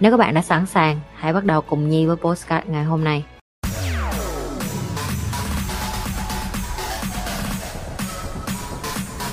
Nếu các bạn đã sẵn sàng, hãy bắt đầu cùng Nhi với postcard ngày hôm nay.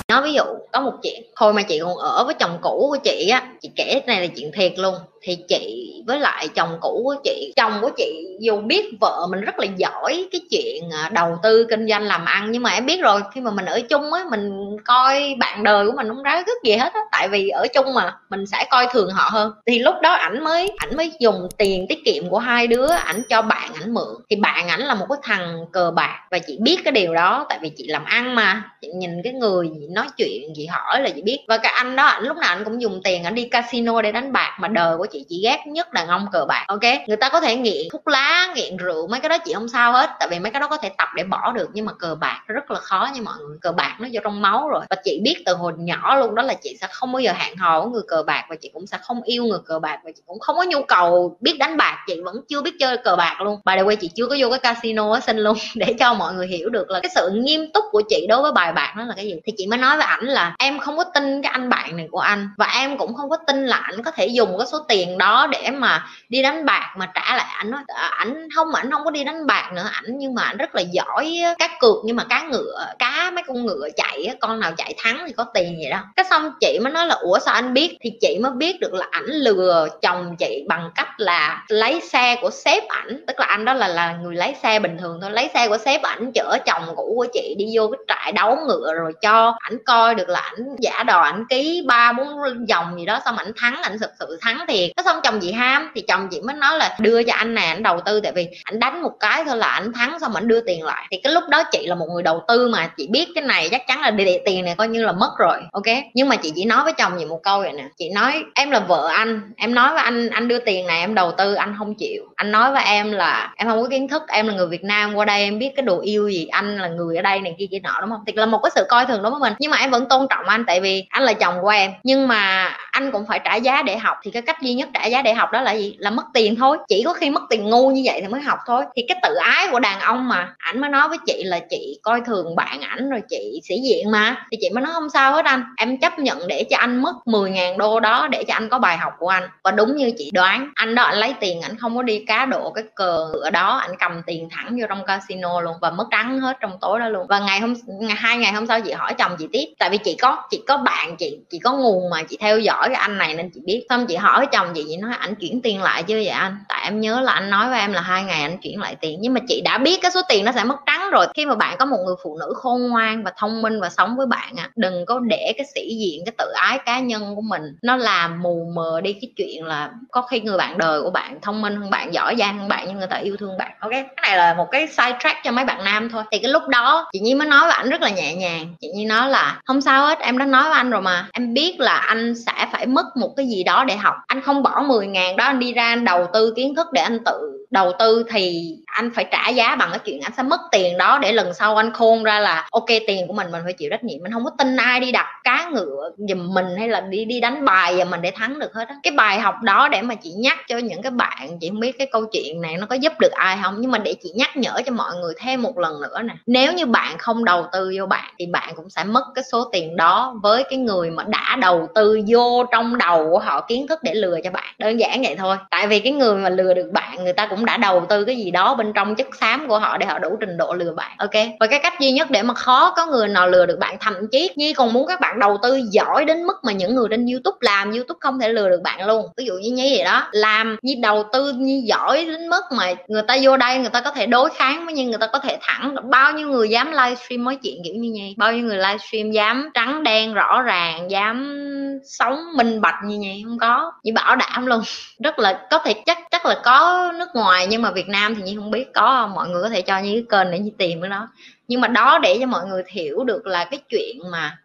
nói ví dụ có một chuyện thôi mà chị còn ở với chồng cũ của chị á chị kể cái này là chuyện thiệt luôn thì chị với lại chồng cũ của chị, chồng của chị dù biết vợ mình rất là giỏi cái chuyện à, đầu tư kinh doanh làm ăn, nhưng mà em biết rồi, khi mà mình ở chung á, mình coi bạn đời của mình không ráo rất gì hết á. Tại vì ở chung mà, mình sẽ coi thường họ hơn. Thì lúc đó ảnh mới ảnh mới dùng tiền tiết kiệm của hai đứa, ảnh cho bạn, ảnh mượn. Thì bạn ảnh là một cái thằng cờ bạc và chị biết cái điều đó, tại vì chị làm ăn mà. Chị nhìn cái người chị nói chuyện chị hỏi là chị biết. Và cái anh đó, ảnh lúc nào anh cũng dùng tiền ảnh đi casino để đánh bạc mà đời của chị chị ghét nhất đàn ông cờ bạc. Ok, người ta có thể nghiện thuốc lá, nghiện rượu, mấy cái đó chị không sao hết. Tại vì mấy cái đó có thể tập để bỏ được, nhưng mà cờ bạc rất là khó nha mọi người. Cờ bạc nó vô trong máu rồi. Và chị biết từ hồi nhỏ luôn, đó là chị sẽ không bao giờ hẹn hò với người cờ bạc và chị cũng sẽ không yêu người cờ bạc và chị cũng không có nhu cầu biết đánh bạc. Chị vẫn chưa biết chơi cờ bạc luôn. Bài quay chị chưa có vô cái casino ở xin luôn, để cho mọi người hiểu được là cái sự nghiêm túc của chị đối với bài bạc nó là cái gì. Thì chị mới nói với ảnh là em không có tin cái anh bạn này của anh và em cũng không có tin là ảnh có thể dùng cái số tiền đó để mà đi đánh bạc mà trả lại ảnh nói ờ, ảnh không ảnh không có đi đánh bạc nữa, ảnh nhưng mà ảnh rất là giỏi cá cược nhưng mà cá ngựa, cá mấy con ngựa chạy con nào chạy thắng thì có tiền vậy đó. Cái xong chị mới nói là, ủa, sao anh biết? Thì chị mới biết được là ảnh lừa chồng chị bằng cách là lấy xe của sếp ảnh. Tức là anh đó là là người lấy xe bình thường thôi, lấy xe của sếp ảnh, chở chồng cũ của chị đi vô cái trại đấu ngựa rồi cho ảnh coi được là ảnh giả đò, ảnh ký ba, bốn vòng gì đó, xong ảnh thắng, ảnh thực sự thắng thiệt nó xong chồng chị ham? Thì chồng chị mới nói là đưa cho anh này anh đầu tư. Tại vì anh đánh một cái thôi là anh thắng, xong anh đưa tiền lại. Thì cái lúc đó chị là một người đầu tư mà. Chị biết cái này, chắc chắn là đi tiền này coi như là mất rồi, ok? Nhưng mà chị chỉ nói với chồng chị một câu vậy nè. Chị nói, em là vợ anh. Em nói với anh anh đưa tiền này, em đầu tư, anh không chịu. Anh nói với em là, em không có kiến thức, em là người việt nam, qua đây em biết cái đồ yêu gì, anh là người ở đây này, kia kia nọ, đúng không? Thì là một cái sự coi thường đối với mình. Nhưng mà em vẫn tôn trọng anh, tại vì anh là chồng của em. Nhưng mà anh cũng phải trả giá để học. Thì cái cách duy nhất trả giá để học đó là gì? Là mất tiền thôi. Chỉ có khi mất tiền ngu như vậy thì mới học thôi. Thì cái tự ái của đàn ông mà, ảnh mới nói với chị là chị coi thường bạn ảnh rồi chị sĩ diện mà. Thì chị mới nói, không sao hết anh. Em chấp nhận để cho anh mất 10.000 đô đó để cho anh có bài học của anh. Và đúng như chị đoán, anh đó anh lấy tiền, ảnh không có đi cá độ cái cờ ở đó. Ảnh cầm tiền thẳng vô trong casino luôn và mất trắng hết trong tối đó luôn. Và ngày hôm, ngày, hai ngày hôm sau, chị hỏi chồng chị tiếp. Tại vì chị có chị có bạn, chị chị có nguồn mà chị theo dõi cái anh này nên chị biết. Xong chị hỏi chồng chị chị nói, ảnh chuyển tiền lại chưa vậy anh? Tại em nhớ là anh nói với em là hai ngày anh chuyển lại tiền. Nhưng mà chị đã biết cái số tiền nó sẽ mất trắng rồi. Khi mà bạn có một người phụ nữ khôn ngoan và thông minh và sống với bạn à đừng có để cái sĩ diện, cái tự ái cá nhân của mình nó làm mù mờ đi cái chuyện là có khi người bạn đời của bạn thông minh hơn bạn, giỏi giang hơn bạn nhưng người ta yêu thương bạn. Ok? Cái này là một cái side track cho mấy bạn nam thôi. Thì cái lúc đó, chị nhi mới nói với ảnh rất là nhẹ nhàng. Chị nhi nói là, không sao hết, em đã nói với anh rồi mà. Em biết là anh sẽ phải mất một cái gì đó để học. Anh không bỏ 10 ngàn đó, anh đi ra anh đầu tư kiến thức để anh tự đầu tư thì anh phải trả giá bằng cái chuyện anh sẽ mất tiền đó để lần sau anh khôn ra là, ok, tiền của mình mình phải chịu trách nhiệm. Mình không có tin ai đi đặt cá ngựa giùm mình hay là đi đi đánh bài và mình để thắng được hết á. Cái bài học đó để mà chị nhắc cho những cái bạn, chị không biết cái câu chuyện này nó có giúp được ai không, nhưng mà để chị nhắc nhở cho mọi người thêm một lần nữa nè. Nếu như bạn không đầu tư vô bạn thì bạn cũng sẽ mất cái số tiền đó với cái người mà đã đầu tư vô trong đầu của họ, kiến thức để lừa cho bạn. Đơn giản vậy thôi. Tại vì cái người mà lừa được bạn, người ta cũng cũng đã đầu tư cái gì đó bên trong chất xám của họ để họ đủ trình độ lừa bạn. Ok. Và cái cách duy nhất để mà khó có người nào lừa được bạn, thậm chí nhi còn muốn các bạn đầu tư giỏi đến mức mà những người trên youtube làm, youtube không thể lừa được bạn luôn. Ví dụ như nhi vậy đó, làm như đầu tư như giỏi đến mức mà người ta vô đây người ta có thể đối kháng với nhưng người ta có thể thẳng. Bao nhiêu người dám livestream nói chuyện kiểu như nhi? Bao nhiêu người livestream dám trắng đen, rõ ràng, dám sống minh bạch như vậy không có. Như bảo đảm luôn. Rất là có thể chắc chắc là có nước ngoài ngoài, nhưng mà Việt Nam thì như không biết. Có không mọi người có thể cho như cái kênh để như tìm cái đó. Nhưng mà đó để cho mọi người hiểu được là cái chuyện mà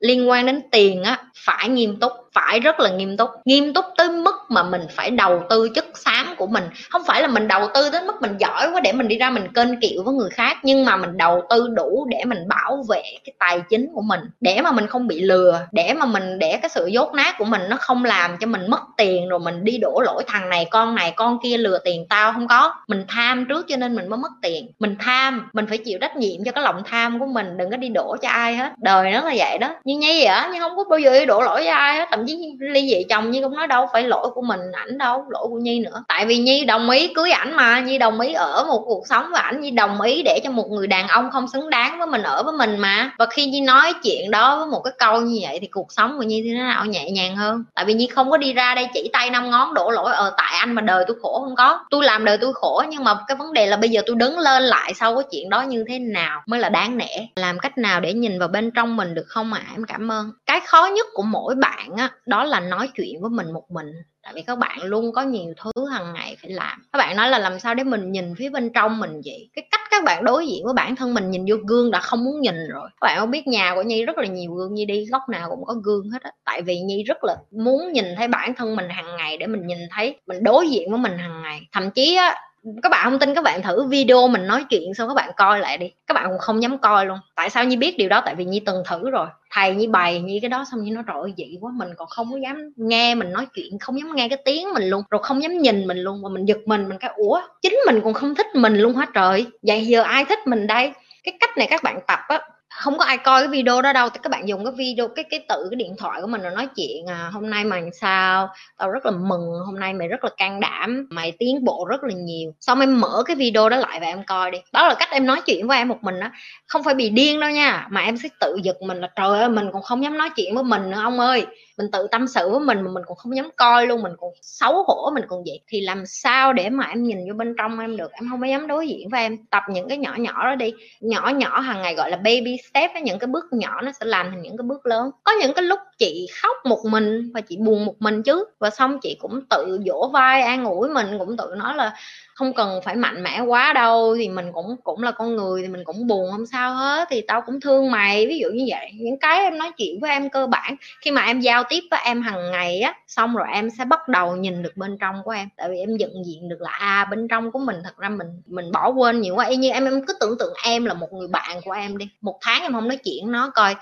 liên quan đến tiền á, phải nghiêm túc, phải rất là nghiêm túc. Nghiêm túc tới mức mà mình phải đầu tư chất xám của mình. Không phải là mình đầu tư đến mức mình giỏi quá để mình đi ra mình kênh kiệu với người khác, nhưng mà mình đầu tư đủ để mình bảo vệ cái tài chính của mình. Để mà mình không bị lừa, để mà mình, để cái sự dốt nát của mình nó không làm cho mình mất tiền rồi mình đi đổ lỗi thằng này, con này, con kia lừa tiền tao, không có. Mình tham trước cho nên mình mới mất tiền. Mình tham, mình phải chịu trách nhiệm cho cái lòng tham của mình, đừng có đi đổ cho ai hết. Đời nó là vậy đó. Như nhi vậy nhưng không có bao giờ đi đổ lỗi cho ai hết. Thậm chí ly dị chồng như cũng nói đâu phải lỗi của mình ảnh đâu, lỗi của nhi nữa. Tại vì vì nhi đồng ý cưới ảnh mà, nhi đồng ý ở một cuộc sống và ảnh nhi đồng ý để cho một người đàn ông không xứng đáng với mình, ở với mình mà. Và khi nhi nói chuyện đó với một cái câu như vậy thì cuộc sống của nhi thì nó nào? Nhẹ nhàng hơn. Tại vì nhi không có đi ra đây chỉ tay năm ngón đổ lỗi ờ tại anh mà đời tôi khổ không có. Tôi làm đời tôi khổ nhưng mà cái vấn đề là bây giờ tôi đứng lên lại sau cái chuyện đó như thế nào mới là đáng nể? Làm cách nào để nhìn vào bên trong mình được không ạ? À? em cảm ơn. Cái khó nhất của mỗi bạn á, đó là nói chuyện với mình một mình tại vì các bạn luôn có nhiều thứ hàng ngày phải làm. Các bạn nói là làm sao để mình nhìn phía bên trong mình vậy? Cái cách các bạn đối diện với bản thân mình nhìn vô gương đã không muốn nhìn rồi. Các bạn có biết nhà của nhi rất là nhiều gương, nhi đi góc nào cũng có gương hết á. Tại vì nhi rất là muốn nhìn thấy bản thân mình hàng ngày để mình nhìn thấy, mình đối diện với mình hàng ngày. Thậm chí á các bạn không tin, các bạn thử video mình nói chuyện xong các bạn coi lại đi. Các bạn cũng không dám coi luôn. Tại sao nhi biết điều đó? Tại vì nhi từng thử rồi. Thầy nhi bày như cái đó xong nhi nói trội vậy quá, mình còn không có dám nghe mình nói chuyện, không dám nghe cái tiếng mình luôn, rồi không dám nhìn mình luôn, mà mình giật mình mình cái ủa, chính mình còn không thích mình luôn hết trời? Vậy giờ ai thích mình đây? Cái cách này các bạn tập á không có ai coi cái video đó đâu thì các bạn dùng cái video cái cái tự cái điện thoại của mình rồi nói chuyện à, hôm nay mày sao? Tao rất là mừng hôm nay mày rất là can đảm mày tiến bộ rất là nhiều. Xong em mở cái video đó lại và em coi đi. Đó là cách em nói chuyện với em một mình đó không phải bị điên đâu nha mà em sẽ tự giật mình là trời ơi mình còn không dám nói chuyện với mình nữa ông ơi mình tự tâm sự với mình mà mình cũng không dám coi luôn, mình còn xấu hổ, mình còn vậy. Thì làm sao để mà em nhìn vô bên trong em được? Em không có dám đối diện với em. Tập những cái nhỏ nhỏ đó đi. Nhỏ nhỏ hàng ngày gọi là baby step những cái bước nhỏ nó sẽ làm thành những cái bước lớn. Có những cái lúc chị khóc một mình và chị buồn một mình chứ. Và xong chị cũng tự dỗ vai an ủi mình, cũng tự nói là không cần phải mạnh mẽ quá đâu. Thì mình cũng cũng là con người thì mình cũng buồn không sao hết. Thì tao cũng thương mày, ví dụ như vậy. Những cái em nói chuyện với em cơ bản. Khi mà em giao tiếp với em hàng ngày á, xong rồi em sẽ bắt đầu nhìn được bên trong của em. Tại vì em nhận diện được là à bên trong của mình thật ra mình mình bỏ quên nhiều quá. Y như em em cứ tưởng tượng em là một người bạn của em đi. Một tháng em không nói chuyện nó, coi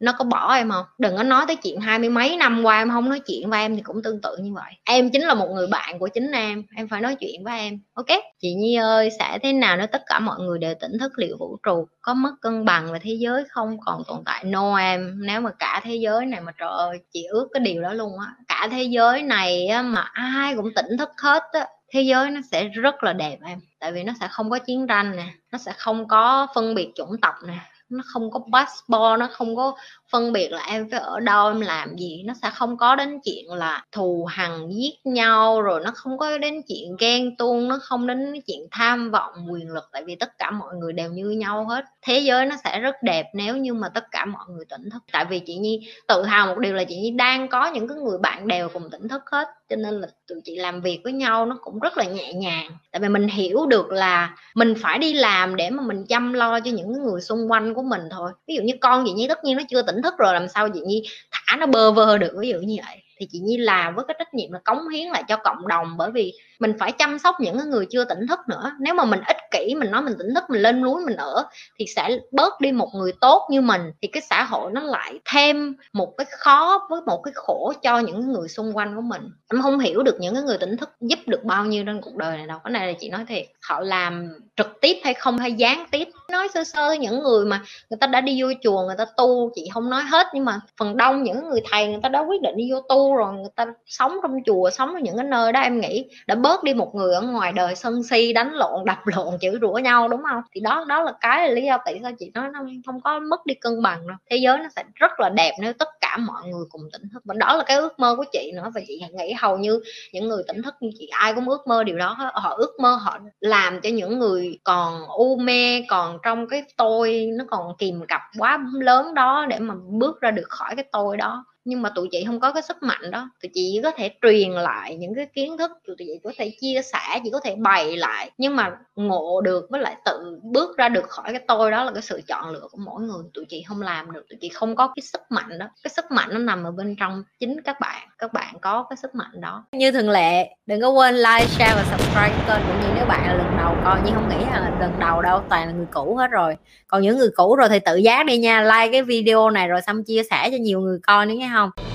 nó có bỏ em không? Đừng có nói tới chuyện hai mươi mấy năm qua em không nói chuyện với em thì cũng tương tự như vậy. Em chính là một người bạn của chính em em phải nói chuyện với em, ok? Chị nhi ơi, sẽ thế nào nếu tất cả mọi người đều tỉnh thức liệu vũ trụ? Có mất cân bằng và thế giới không? Còn tồn tại no em nếu mà cả thế giới này mà trời ơi, chị ước cái điều đó luôn á. Cả thế giới này mà ai cũng tỉnh thức hết á, thế giới nó sẽ rất là đẹp em. Tại vì nó sẽ không có chiến tranh nè, nó sẽ không có phân biệt chủng tộc nè nó không có passport nó không có phân biệt là em phải ở đâu, em làm gì, nó sẽ không có đến chuyện là thù hằn giết nhau, rồi nó không có đến chuyện ghen tuông, nó không đến chuyện tham vọng, quyền lực, tại vì tất cả mọi người đều như nhau hết. Thế giới nó sẽ rất đẹp nếu như mà tất cả mọi người tỉnh thức. Tại vì chị nhi, tự hào một điều là chị nhi đang có những cái người bạn đều cùng tỉnh thức hết, cho nên là tụi chị làm việc với nhau nó cũng rất là nhẹ nhàng. Tại vì mình hiểu được là mình phải đi làm để mà mình chăm lo cho những người xung quanh của mình thôi. Ví dụ như con chị nhi, tất nhiên nó chưa tỉnh tỉnh thức rồi, làm sao chị nhi thả nó bơ vơ được? Ví dụ như vậy. Thì chị nhi làm với cái trách nhiệm là cống hiến lại cho cộng đồng, bởi vì mình phải chăm sóc những người chưa tỉnh thức nữa. Nếu mà mình ích kỹ, mình nói mình tỉnh thức, mình lên núi mình ở thì sẽ bớt đi một người tốt như mình. Thì cái xã hội nó lại thêm một cái khó với một cái khổ cho những người xung quanh của mình. Em không hiểu được những cái người tỉnh thức giúp được bao nhiêu trên cuộc đời này đâu. Cái này là chị nói thiệt. Họ làm trực tiếp hay không hay gián tiếp. Nói sơ sơ những người mà người ta đã đi vô chùa, người ta tu, chị không nói hết. Nhưng mà phần đông những người thầy người ta đã quyết định đi vô tu rồi, người ta sống trong chùa, sống ở những cái nơi đó. Em nghĩ đã bớt đi một người ở ngoài đời sân si, đánh lộn, đập lộn chửi rủa nhau, đúng không? Thì đó đó là cái là lý do tại sao chị nói nó không có mất đi cân bằng đâu. Thế giới nó sẽ rất là đẹp nếu tất cả mọi người cùng tỉnh thức. Và đó là cái ước mơ của chị nữa. Và chị nghĩ hầu như những người tỉnh thức như chị, ai cũng ước mơ điều đó họ ước mơ họ làm cho những người còn u mê, còn trong cái tôi nó còn kìm cặp quá lớn đó để mà bước ra được khỏi cái tôi đó nhưng mà tụi chị không có cái sức mạnh đó. Tụi chị chỉ có thể truyền lại những cái kiến thức, tụi chị có thể chia sẻ chỉ có thể bày lại. Nhưng mà ngộ được với lại tự bước ra được khỏi cái tôi đó là cái sự chọn lựa của mỗi người. Tụi chị không làm được, tụi chị không có cái sức mạnh đó. Cái sức mạnh nó nằm ở bên trong chính các bạn. Các bạn có cái sức mạnh đó. Như thường lệ, đừng có quên like, share và subscribe kênh cũng như. Nếu bạn là lần đầu coi nhưng không nghĩ là lần đầu đâu, toàn là người cũ hết rồi. Còn những người cũ rồi thì tự giác đi nha. Like cái video này rồi xong chia sẻ cho nhiều người coi nữa nghe không hồng